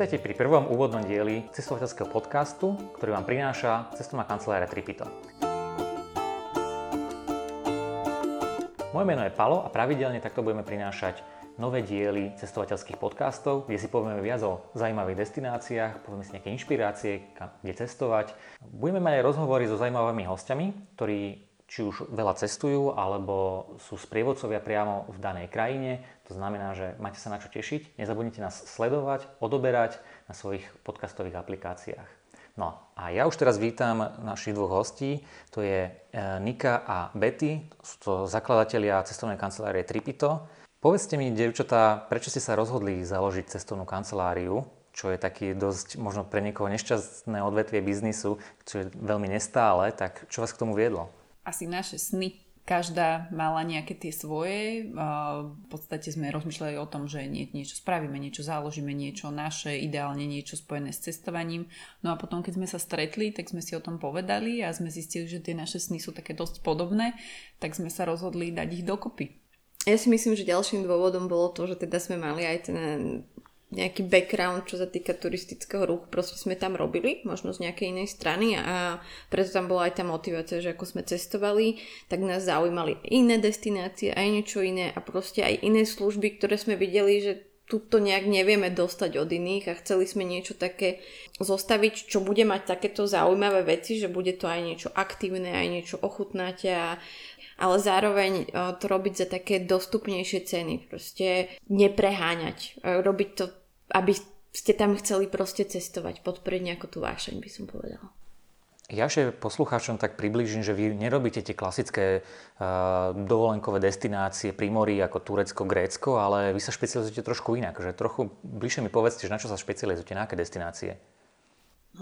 Vítajte pri prvom úvodnom dieli cestovateľského podcastu, ktorý vám prináša cestovná kancelária Tripito. Moje meno je Palo a pravidelne takto budeme prinášať nové diely cestovateľských podcastov, kde si povieme viac o zaujímavých destináciách, povieme si nejaké inšpirácie, kde cestovať. Budeme mať aj rozhovory so zaujímavými hostiami, ktorí či už veľa cestujú, alebo sú sprievodcovia priamo v danej krajine. To znamená, že máte sa na čo tešiť. Nezabudnite nás sledovať, odoberať na svojich podcastových aplikáciách. No a ja už teraz vítam našich dvoch hostí. To je e, Nika a Betty, sú to zakladatelia cestovnej kancelárie Tripito. Povedzte mi, devčatá, prečo ste sa rozhodli založiť cestovnú kanceláriu, čo je taký dosť možno pre niekoho nešťastné odvetvie biznisu, čo je veľmi nestále, tak čo vás k tomu viedlo? Asi naše sny. Každá mala nejaké tie svoje. V podstate sme rozmýšľali o tom, že nie, niečo spravíme, niečo založíme, niečo naše, ideálne niečo spojené s cestovaním. No a potom, keď sme sa stretli, tak sme si o tom povedali a sme zistili, že tie naše sny sú také dosť podobné, tak sme sa rozhodli dať ich dokopy. Ja si myslím, že ďalším dôvodom bolo to, že teda sme mali aj ten nejaký background, čo sa týka turistického ruchu, proste sme tam robili, možno z nejakej inej strany a preto tam bola aj tá motivácia, že ako sme cestovali, tak nás zaujímali iné destinácie, aj niečo iné a proste aj iné služby, ktoré sme videli, že tuto nejak nevieme dostať od iných a chceli sme niečo také zostaviť, čo bude mať takéto zaujímavé veci, že bude to aj niečo aktívne, aj niečo ochutnáte a ale zároveň to robiť za také dostupnejšie ceny. Proste nepreháňať. Robiť to aby ste tam chceli proste cestovať, podporiť nejakú tú vášeň, by som povedala. Ja ešte poslucháčom tak približím, že vy nerobíte tie klasické uh, dovolenkové destinácie pri mori ako Turecko, Grécko, ale vy sa špecializujete trošku inak. Že trochu bližšie mi povedzte, že na čo sa špecializujete, na aké destinácie?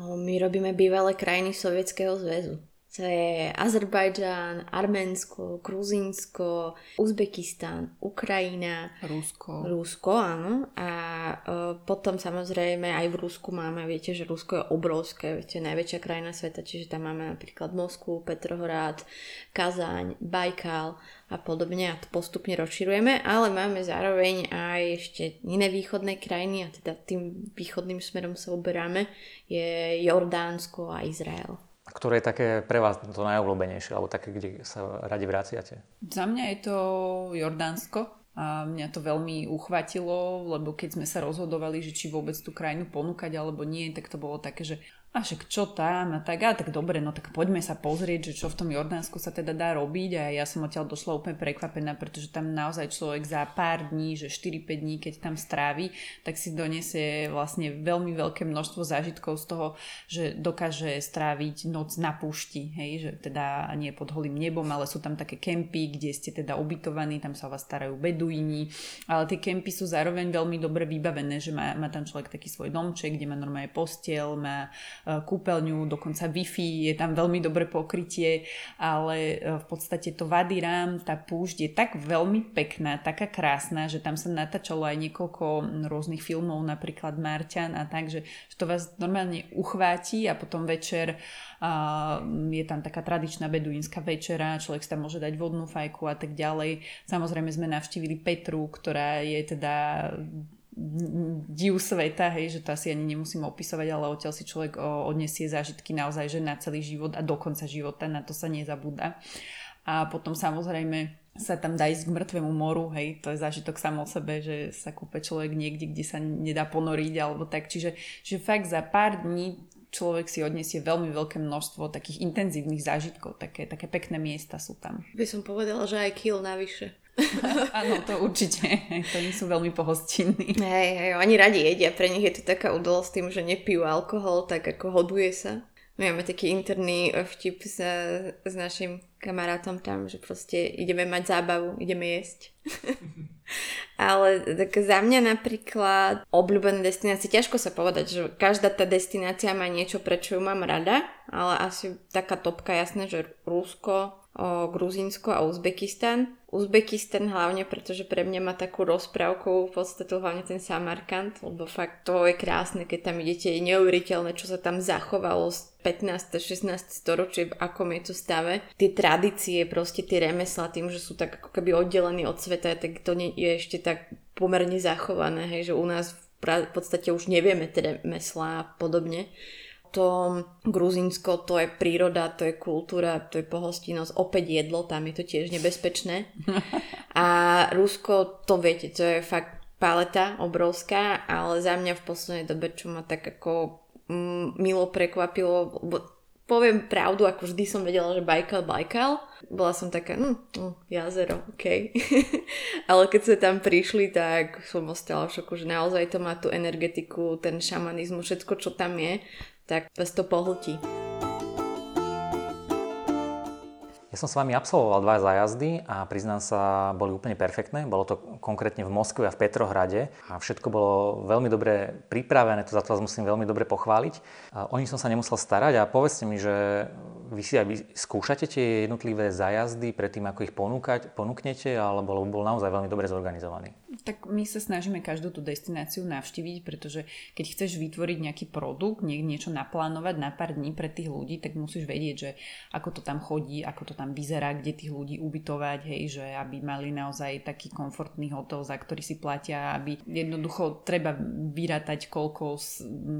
No, my robíme bývalé krajiny Sovietskeho zväzu. To je Azerbajdžan, Arménsko, Gruzínsko, Uzbekistán, Ukrajina. Rusko. Rusko, áno. A uh, potom samozrejme aj v Rusku máme, viete, že Rusko je obrovské, viete, najväčšia krajina sveta, čiže tam máme napríklad Moskvu, Petrohrad, Kazaň, Bajkal a podobne a to postupne rozširujeme, ale máme zároveň aj ešte iné východné krajiny a teda tým východným smerom sa uberáme je Jordánsko a Izrael. Ktoré je také pre vás to najobľúbenejšie, alebo také, kde sa radi vraciate? Za mňa je to Jordánsko. A mňa to veľmi uchvatilo, lebo keď sme sa rozhodovali, že či vôbec tú krajinu ponúkať alebo nie, tak to bolo také, že a však čo tam? A tak, a tak dobre, no tak poďme sa pozrieť, že čo v tom Jordánsku sa teda dá robiť. A ja som odtiaľ došla úplne prekvapená, pretože tam naozaj človek za pár dní, že 4-5 dní, keď tam strávi, tak si donesie vlastne veľmi veľké množstvo zážitkov z toho, že dokáže stráviť noc na púšti, hej, že teda nie pod holým nebom, ale sú tam také kempy, kde ste teda ubytovaní, tam sa o vás starajú beduíni, ale tie kempy sú zároveň veľmi dobre vybavené, že má, má tam človek taký svoj domček, kde má normálne postiel, má kúpeľňu, dokonca Wi-Fi, je tam veľmi dobré pokrytie, ale e, v podstate to Vady Rám, tá púšť je tak veľmi pekná, taká krásna, že tam sa natáčalo aj niekoľko rôznych filmov, napríklad Marťan a tak, že, to vás normálne uchváti a potom večer a je tam taká tradičná beduínska večera, človek si tam môže dať vodnú fajku a tak ďalej. Samozrejme sme navštívili Petru, ktorá je teda div sveta, hej, že to asi ani nemusím opisovať, ale odtiaľ si človek odnesie zážitky naozaj, že na celý život a do konca života, na to sa nezabúda. A potom samozrejme sa tam dá ísť k mŕtvemu moru, hej, to je zážitok samo o sebe, že sa kúpe človek niekde, kde sa nedá ponoriť alebo tak, čiže že fakt za pár dní človek si odniesie veľmi veľké množstvo takých intenzívnych zážitkov, také, také pekné miesta sú tam. By som povedala, že aj kil navyše. Áno, to určite. Oni sú veľmi pohostinní. Hej, hej, oni radi jedia. Pre nich je to taká udalosť tým, že nepijú alkohol, tak ako hoduje sa. My máme taký interný vtip s, s našim kamarátom tam, že proste ideme mať zábavu, ideme jesť. Ale tak za mňa napríklad obľúbené destinácie, ťažko sa povedať, že každá tá destinácia má niečo, prečo ju mám rada, ale asi taká topka jasné, že Rusko, o Gruzínsko a Uzbekistan. Uzbekistan hlavne, pretože pre mňa má takú rozprávkovú podstate hlavne ten Samarkand, lebo fakt to je krásne, keď tam idete, je neuveriteľné, čo sa tam zachovalo z 15. 16. storočie, v akom je to stave. Tie tradície, proste tie remesla, tým, že sú tak ako keby oddelení od sveta, tak to nie, je ešte tak pomerne zachované, hej, že u nás v podstate už nevieme teda meslá a podobne. To Gruzinsko, to je príroda, to je kultúra, to je pohostinnosť, opäť jedlo, tam je to tiež nebezpečné. A Rusko, to viete, to je fakt paleta obrovská, ale za mňa v poslednej dobe, čo ma tak ako mm, milo prekvapilo, poviem pravdu, ako vždy som vedela, že Baikal, Baikal. Bola som taká, hm, hm jazero, OK. Ale keď sme tam prišli, tak som ostala v šoku, že naozaj to má tú energetiku, ten šamanizmus, všetko, čo tam je, tak vás to pohltí. Som s vami absolvoval dva zájazdy a priznám sa, boli úplne perfektné. Bolo to konkrétne v Moskve a v Petrohrade a všetko bolo veľmi dobre pripravené, to za to vás musím veľmi dobre pochváliť. O nich som sa nemusel starať a povedzte mi, že vy si aj vy skúšate tie jednotlivé zájazdy predtým, ako ich ponúkať, ponúknete, alebo bol naozaj veľmi dobre zorganizovaný? Tak my sa snažíme každú tú destináciu navštíviť, pretože keď chceš vytvoriť nejaký produkt, nie, niečo naplánovať na pár dní pre tých ľudí, tak musíš vedieť, že ako to tam chodí, ako to tam vyzerá, kde tých ľudí ubytovať, hej, že aby mali naozaj taký komfortný hotel, za ktorý si platia, aby jednoducho treba vyrátať, koľko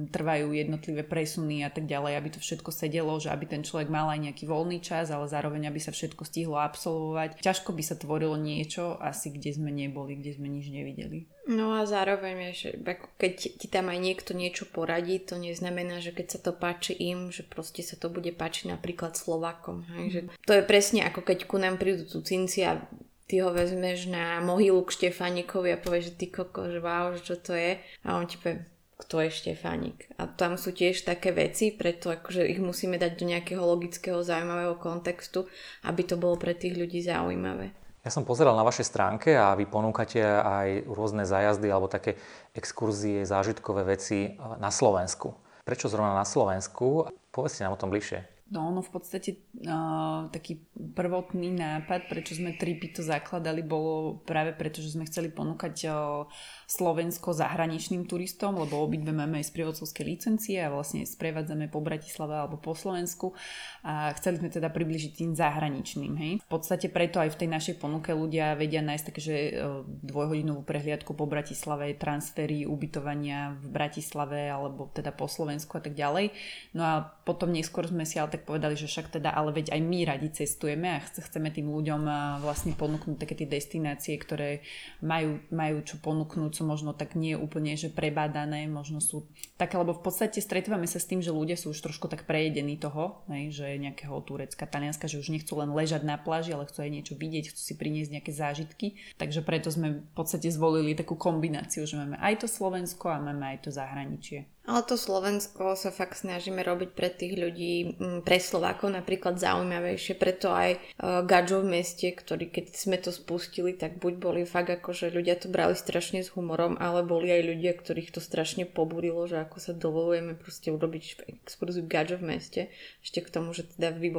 trvajú jednotlivé presuny a tak ďalej, aby to všetko sedelo, že aby ten človek mal aj nejaký voľný čas, ale zároveň aby sa všetko stihlo absolvovať. Ťažko by sa tvorilo niečo asi, kde sme neboli, kde sme nič nevideli. No a zároveň, že keď ti tam aj niekto niečo poradí, to neznamená, že keď sa to páči im, že proste sa to bude páčiť napríklad Slovakom. Hej? Že to je presne ako keď ku nám prídu cinci a ty ho vezmeš na mohylu k Štefánikovi a povieš, že ty koko, že wow, že čo to je. A on ti povie, kto je Štefánik. A tam sú tiež také veci, preto akože ich musíme dať do nejakého logického, zaujímavého kontextu, aby to bolo pre tých ľudí zaujímavé. Ja som pozeral na vašej stránke a vy ponúkate aj rôzne zájazdy alebo také exkurzie, zážitkové veci na Slovensku. Prečo zrovna na Slovensku? Povedzte nám o tom bližšie. No ono v podstate uh, taký prvotný nápad, prečo sme tripy to zakladali, bolo práve preto, že sme chceli ponúkať uh, Slovensko zahraničným turistom, lebo obidve máme aj sprievodcovské licencie a vlastne sprevádzame po Bratislave alebo po Slovensku a chceli sme teda približiť tým zahraničným. Hej. V podstate preto aj v tej našej ponuke ľudia vedia nájsť také, že e, dvojhodinovú prehliadku po Bratislave, transfery, ubytovania v Bratislave alebo teda po Slovensku a tak ďalej. No a potom neskôr sme si ale tak povedali, že však teda ale veď aj my radi cestujeme a chceme tým ľuďom vlastne ponúknuť také tie destinácie, ktoré majú, majú čo ponúknuť sú možno tak nie úplne, že prebádané, možno sú také, lebo v podstate stretávame sa s tým, že ľudia sú už trošku tak prejedení toho, hej, že nejakého Turecka, Talianska, že už nechcú len ležať na pláži, ale chcú aj niečo vidieť, chcú si priniesť nejaké zážitky. Takže preto sme v podstate zvolili takú kombináciu, že máme aj to Slovensko a máme aj to zahraničie. Ale to Slovensko sa fakt snažíme robiť pre tých ľudí, mm, pre Slovákov napríklad zaujímavejšie, preto aj uh, Gadžo v meste, ktorý keď sme to spustili, tak buď boli fakt ako, že ľudia to brali strašne s humorom, ale boli aj ľudia, ktorých to strašne pobúrilo, že ako sa dovolujeme proste urobiť exkurziu Gadžo v meste. Ešte k tomu, že teda vy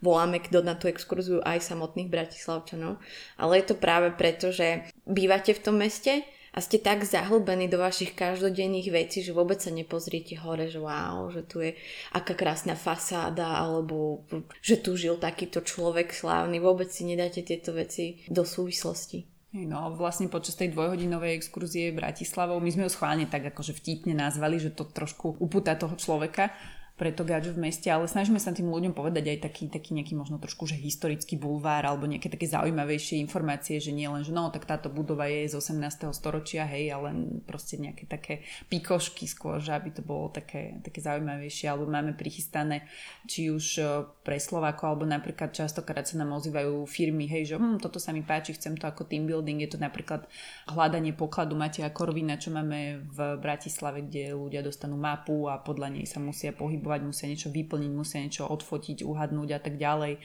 voláme kto na tú exkurziu aj samotných Bratislavčanov. Ale je to práve preto, že bývate v tom meste, a ste tak zahlbení do vašich každodenných vecí, že vôbec sa nepozriete hore, že wow, že tu je aká krásna fasáda, alebo že tu žil takýto človek slávny. Vôbec si nedáte tieto veci do súvislosti. No vlastne počas tej dvojhodinovej exkurzie Bratislavou, my sme ju schválne tak akože vtipne nazvali, že to trošku upúta toho človeka, pre to gadžu v meste, ale snažíme sa tým ľuďom povedať aj taký, taký nejaký možno trošku, že historický bulvár alebo nejaké také zaujímavejšie informácie, že nie len, že no, tak táto budova je z 18. storočia, hej, ale proste nejaké také pikošky skôr, že aby to bolo také, také zaujímavejšie, alebo máme prichystané či už e, pre Slováko, alebo napríklad častokrát sa nám ozývajú firmy, hej, že hm, toto sa mi páči, chcem to ako team building, je to napríklad hľadanie pokladu Mateja Korvina, čo máme v Bratislave, kde ľudia dostanú mapu a podľa nej sa musia pohybovať pohybovať, musia niečo vyplniť, musia niečo odfotiť, uhadnúť a tak ďalej.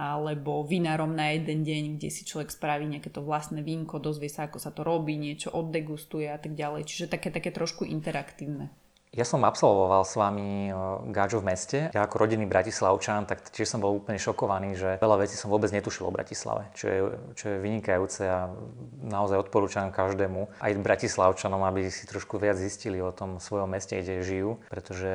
Alebo vinárom na jeden deň, kde si človek spraví nejaké to vlastné vínko, dozvie sa, ako sa to robí, niečo oddegustuje a tak ďalej. Čiže také, také trošku interaktívne. Ja som absolvoval s vami Gáčo v meste. Ja ako rodinný bratislavčan, tak tiež som bol úplne šokovaný, že veľa vecí som vôbec netušil o Bratislave, čo je, čo je vynikajúce a naozaj odporúčam každému, aj bratislavčanom, aby si trošku viac zistili o tom svojom meste, kde žijú, pretože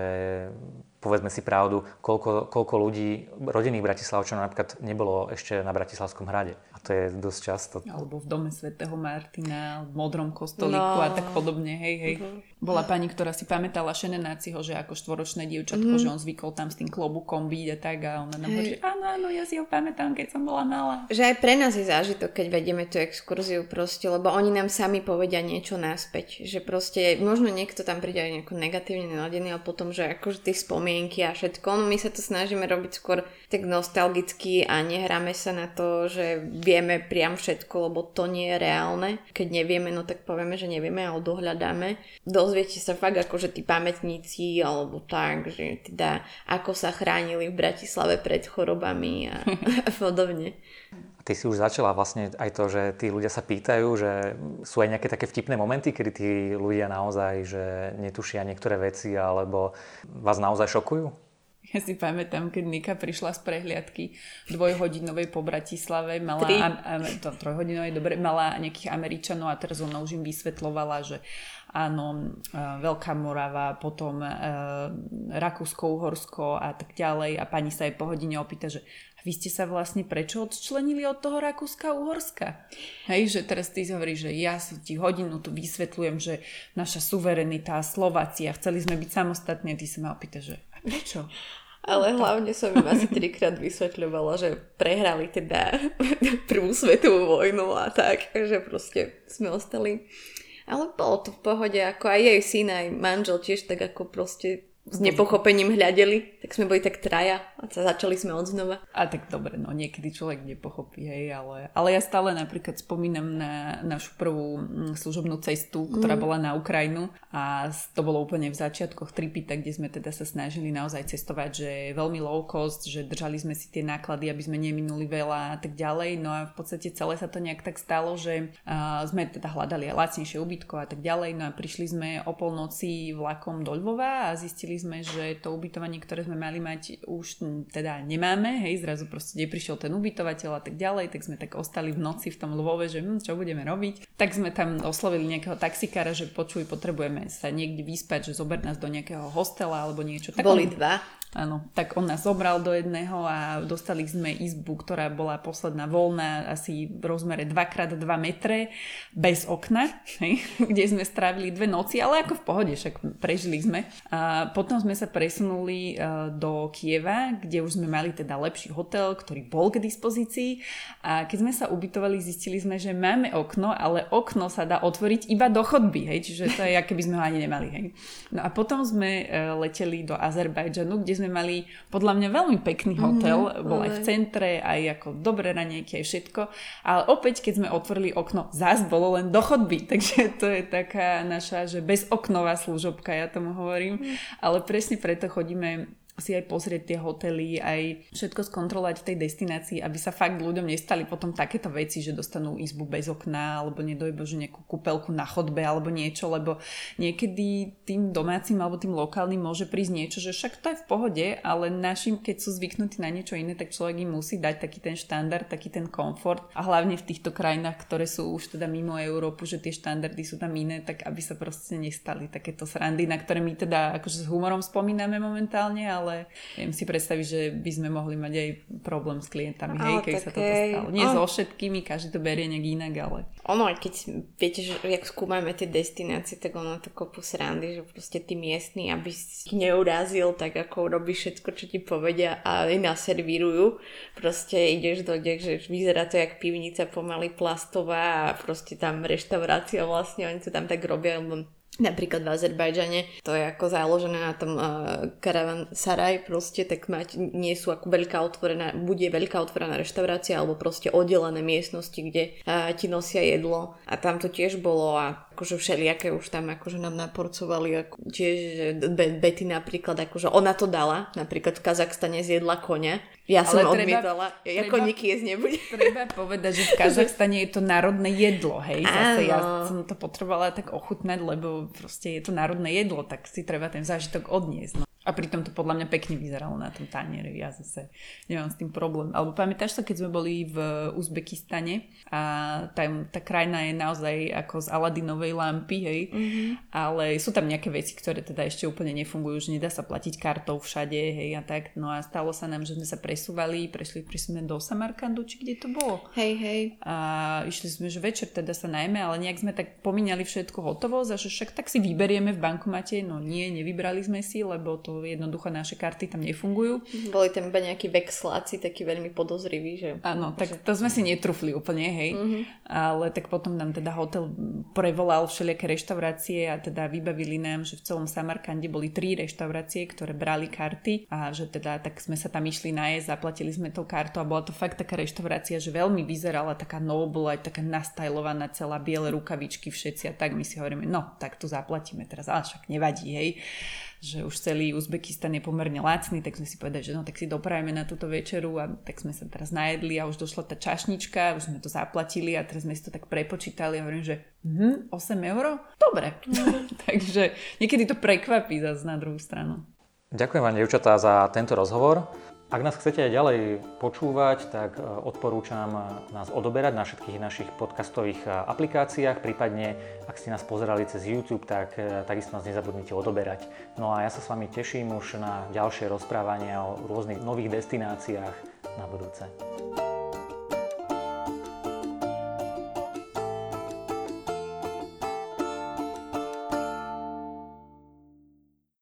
povedzme si pravdu, koľko, koľko ľudí, rodinných Bratislavčanov napríklad nebolo ešte na Bratislavskom hrade. To je dosť často. Alebo v dome svätého Martina, v modrom kostolíku no. a tak podobne, hej, hej. Uh-huh. Bola pani, ktorá si pamätala Šenenáciho, že ako štvoročné dievčatko, uh-huh. že on zvykol tam s tým klobukom byť a tak a ona nám hovorí, áno, áno, ja si ho pamätám, keď som bola malá. Že aj pre nás je zážitok, keď vedieme tú exkurziu proste, lebo oni nám sami povedia niečo naspäť, že proste možno niekto tam príde aj nejako negatívne naladený, ale potom, že akože tie spomienky a všetko, no my sa to snažíme robiť skôr tak nostalgicky a nehráme sa na to, že vieme priam všetko, lebo to nie je reálne. Keď nevieme, no tak povieme, že nevieme a odohľadáme. Dozviete sa fakt akože tí pamätníci alebo tak, že teda ako sa chránili v Bratislave pred chorobami a, a podobne. Ty si už začala vlastne aj to, že tí ľudia sa pýtajú, že sú aj nejaké také vtipné momenty, kedy tí ľudia naozaj, že netušia niektoré veci alebo vás naozaj šokujú? Ja si pamätám, keď Nika prišla z prehliadky dvojhodinovej po Bratislave, mala, a, a, to trojhodinovej, dobre, mala nejakých Američanov a teraz ona už im vysvetlovala, že áno, Veľká Morava, potom e, Rakúsko, Uhorsko a tak ďalej a pani sa jej po hodine opýta, že vy ste sa vlastne prečo odčlenili od toho Rakúska a Uhorska? Hej, že teraz ty hovoríš, že ja si ti hodinu tu vysvetľujem, že naša suverenita, Slovácia, chceli sme byť samostatní a ty sa ma opýta, že prečo? Ale hlavne som im asi trikrát vysvetľovala, že prehrali teda prvú svetovú vojnu a tak, že proste sme ostali. Ale bolo to v pohode, ako aj jej syn, aj manžel tiež tak ako proste s nepochopením hľadeli, tak sme boli tak traja a začali sme od znova. A tak dobre, no niekedy človek nepochopí, hej, ale, ale ja stále napríklad spomínam na našu prvú mm, služobnú cestu, ktorá mm. bola na Ukrajinu a to bolo úplne v začiatkoch Tripita, kde sme teda sa snažili naozaj cestovať, že veľmi low cost, že držali sme si tie náklady, aby sme neminuli veľa a tak ďalej, no a v podstate celé sa to nejak tak stalo, že uh, sme teda hľadali lacnejšie ubytko a tak ďalej, no a prišli sme o polnoci vlakom do Lvova a zistili sme, že to ubytovanie, ktoré sme mali mať, už teda nemáme, hej, zrazu proste neprišiel ten ubytovateľ a tak ďalej, tak sme tak ostali v noci v tom Lvove, že hm, čo budeme robiť. Tak sme tam oslovili nejakého taxikára, že počuj, potrebujeme sa niekde vyspať, že zober nás do nejakého hostela alebo niečo. Tak Boli on... dva. Áno, tak on nás zobral do jedného a dostali sme izbu, ktorá bola posledná voľná, asi v rozmere 2x2 metre, bez okna, hej, kde sme strávili dve noci, ale ako v pohode, však prežili sme. A potom sme sa presunuli e, do Kieva, kde už sme mali teda lepší hotel, ktorý bol k dispozícii a keď sme sa ubytovali, zistili sme, že máme okno, ale okno sa dá otvoriť iba do chodby, hej, čiže to je, aké by sme ho ani nemali. Hej. No a potom sme e, leteli do Azerbajdžanu, kde sme mali podľa mňa veľmi pekný mhm, hotel, mm-hmm, bol aj v centre, aj ako dobré ranejky, aj všetko, ale opäť, keď sme otvorili okno, zás bolo len do chodby, takže to je taká naša, že bezoknová služobka, ja tomu hovorím, mm. Ale presne preto chodíme si aj pozrieť tie hotely, aj všetko skontrolovať v tej destinácii, aby sa fakt ľuďom nestali potom takéto veci, že dostanú izbu bez okna, alebo nedojbo, že nejakú kúpelku na chodbe, alebo niečo, lebo niekedy tým domácim alebo tým lokálnym môže prísť niečo, že však to je v pohode, ale našim, keď sú zvyknutí na niečo iné, tak človek im musí dať taký ten štandard, taký ten komfort. A hlavne v týchto krajinách, ktoré sú už teda mimo Európu, že tie štandardy sú tam iné, tak aby sa proste nestali takéto srandy, na ktoré my teda akože s humorom spomíname momentálne, ale ale viem si predstaviť, že by sme mohli mať aj problém s klientami, hej, keď sa toto stalo. Nie so všetkými, každý to berie nejak inak, ale... Ono, aj keď viete, že jak skúmame tie destinácie, tak ono to kopu srandy, že proste tí miestni, aby si neurazil, tak ako robí všetko, čo ti povedia a aj naservírujú. Proste ideš do dek, že vyzerá to jak pivnica pomaly plastová a proste tam reštaurácia vlastne, oni to tam tak robia, lebo Napríklad v Azerbajdžane to je ako založené na tom uh, karavan saraj proste, tak mať, nie sú ako veľká otvorená, bude veľká otvorená reštaurácia alebo proste oddelené miestnosti, kde uh, ti nosia jedlo. A tam to tiež bolo a akože všelijaké už tam akože nám naporcovali ako tiež Be- Betty napríklad akože ona to dala, napríklad v Kazachstane zjedla konia. Ja som Ale odmietala, ja treba, koníky jesť nebude. Treba povedať, že v Kazachstane je to národné jedlo, hej. Zase ja som to potrebovala tak ochutnať, lebo proste je to národné jedlo, tak si treba ten zážitok odniesť. No. A pritom to podľa mňa pekne vyzeralo na tom tanieri. Ja zase nemám s tým problém. Alebo pamätáš sa, keď sme boli v Uzbekistane a tam tá krajina je naozaj ako z Aladinovej lampy, hej. Mm-hmm. Ale sú tam nejaké veci, ktoré teda ešte úplne nefungujú, že nedá sa platiť kartou všade, hej a tak. No a stalo sa nám, že sme sa presúvali, prešli, sme do Samarkandu, či kde to bolo. Hej, hej. A išli sme, že večer teda sa najmä, ale nejak sme tak pomínali všetko hotovo, že však tak si vyberieme v bankomate. No nie, nevybrali sme si, lebo to jednoducho naše karty tam nefungujú. Boli tam iba nejakí vexláci, takí veľmi podozriví, že... Áno, tak to sme si netrufli úplne, hej. Mm-hmm. Ale tak potom nám teda hotel prevolal všelijaké reštaurácie a teda vybavili nám, že v celom Samarkande boli tri reštaurácie, ktoré brali karty a že teda tak sme sa tam išli nájsť, zaplatili sme tou kartu a bola to fakt taká reštaurácia, že veľmi vyzerala taká noble, aj taká nastajlovaná celá biele rukavičky všetci a tak my si hovoríme, no tak tu zaplatíme teraz, ale však nevadí, hej že už celý Uzbekistan je pomerne lacný, tak sme si povedali, že no tak si doprajeme na túto večeru a tak sme sa teraz najedli a už došla tá čašnička, už sme to zaplatili a teraz sme si to tak prepočítali a hovorím, že hm, 8 eur? Dobre. Takže niekedy to prekvapí zase na druhú stranu. Ďakujem vám, devčatá, za tento rozhovor. Ak nás chcete aj ďalej počúvať, tak e, odporúčam e, nás odoberať na všetkých našich podcastových e, aplikáciách, prípadne ak ste nás pozerali cez YouTube, tak takisto nás nezabudnite odoberať. No a ja sa s vami teším už na ďalšie rozprávania o rôznych nových destináciách na budúce.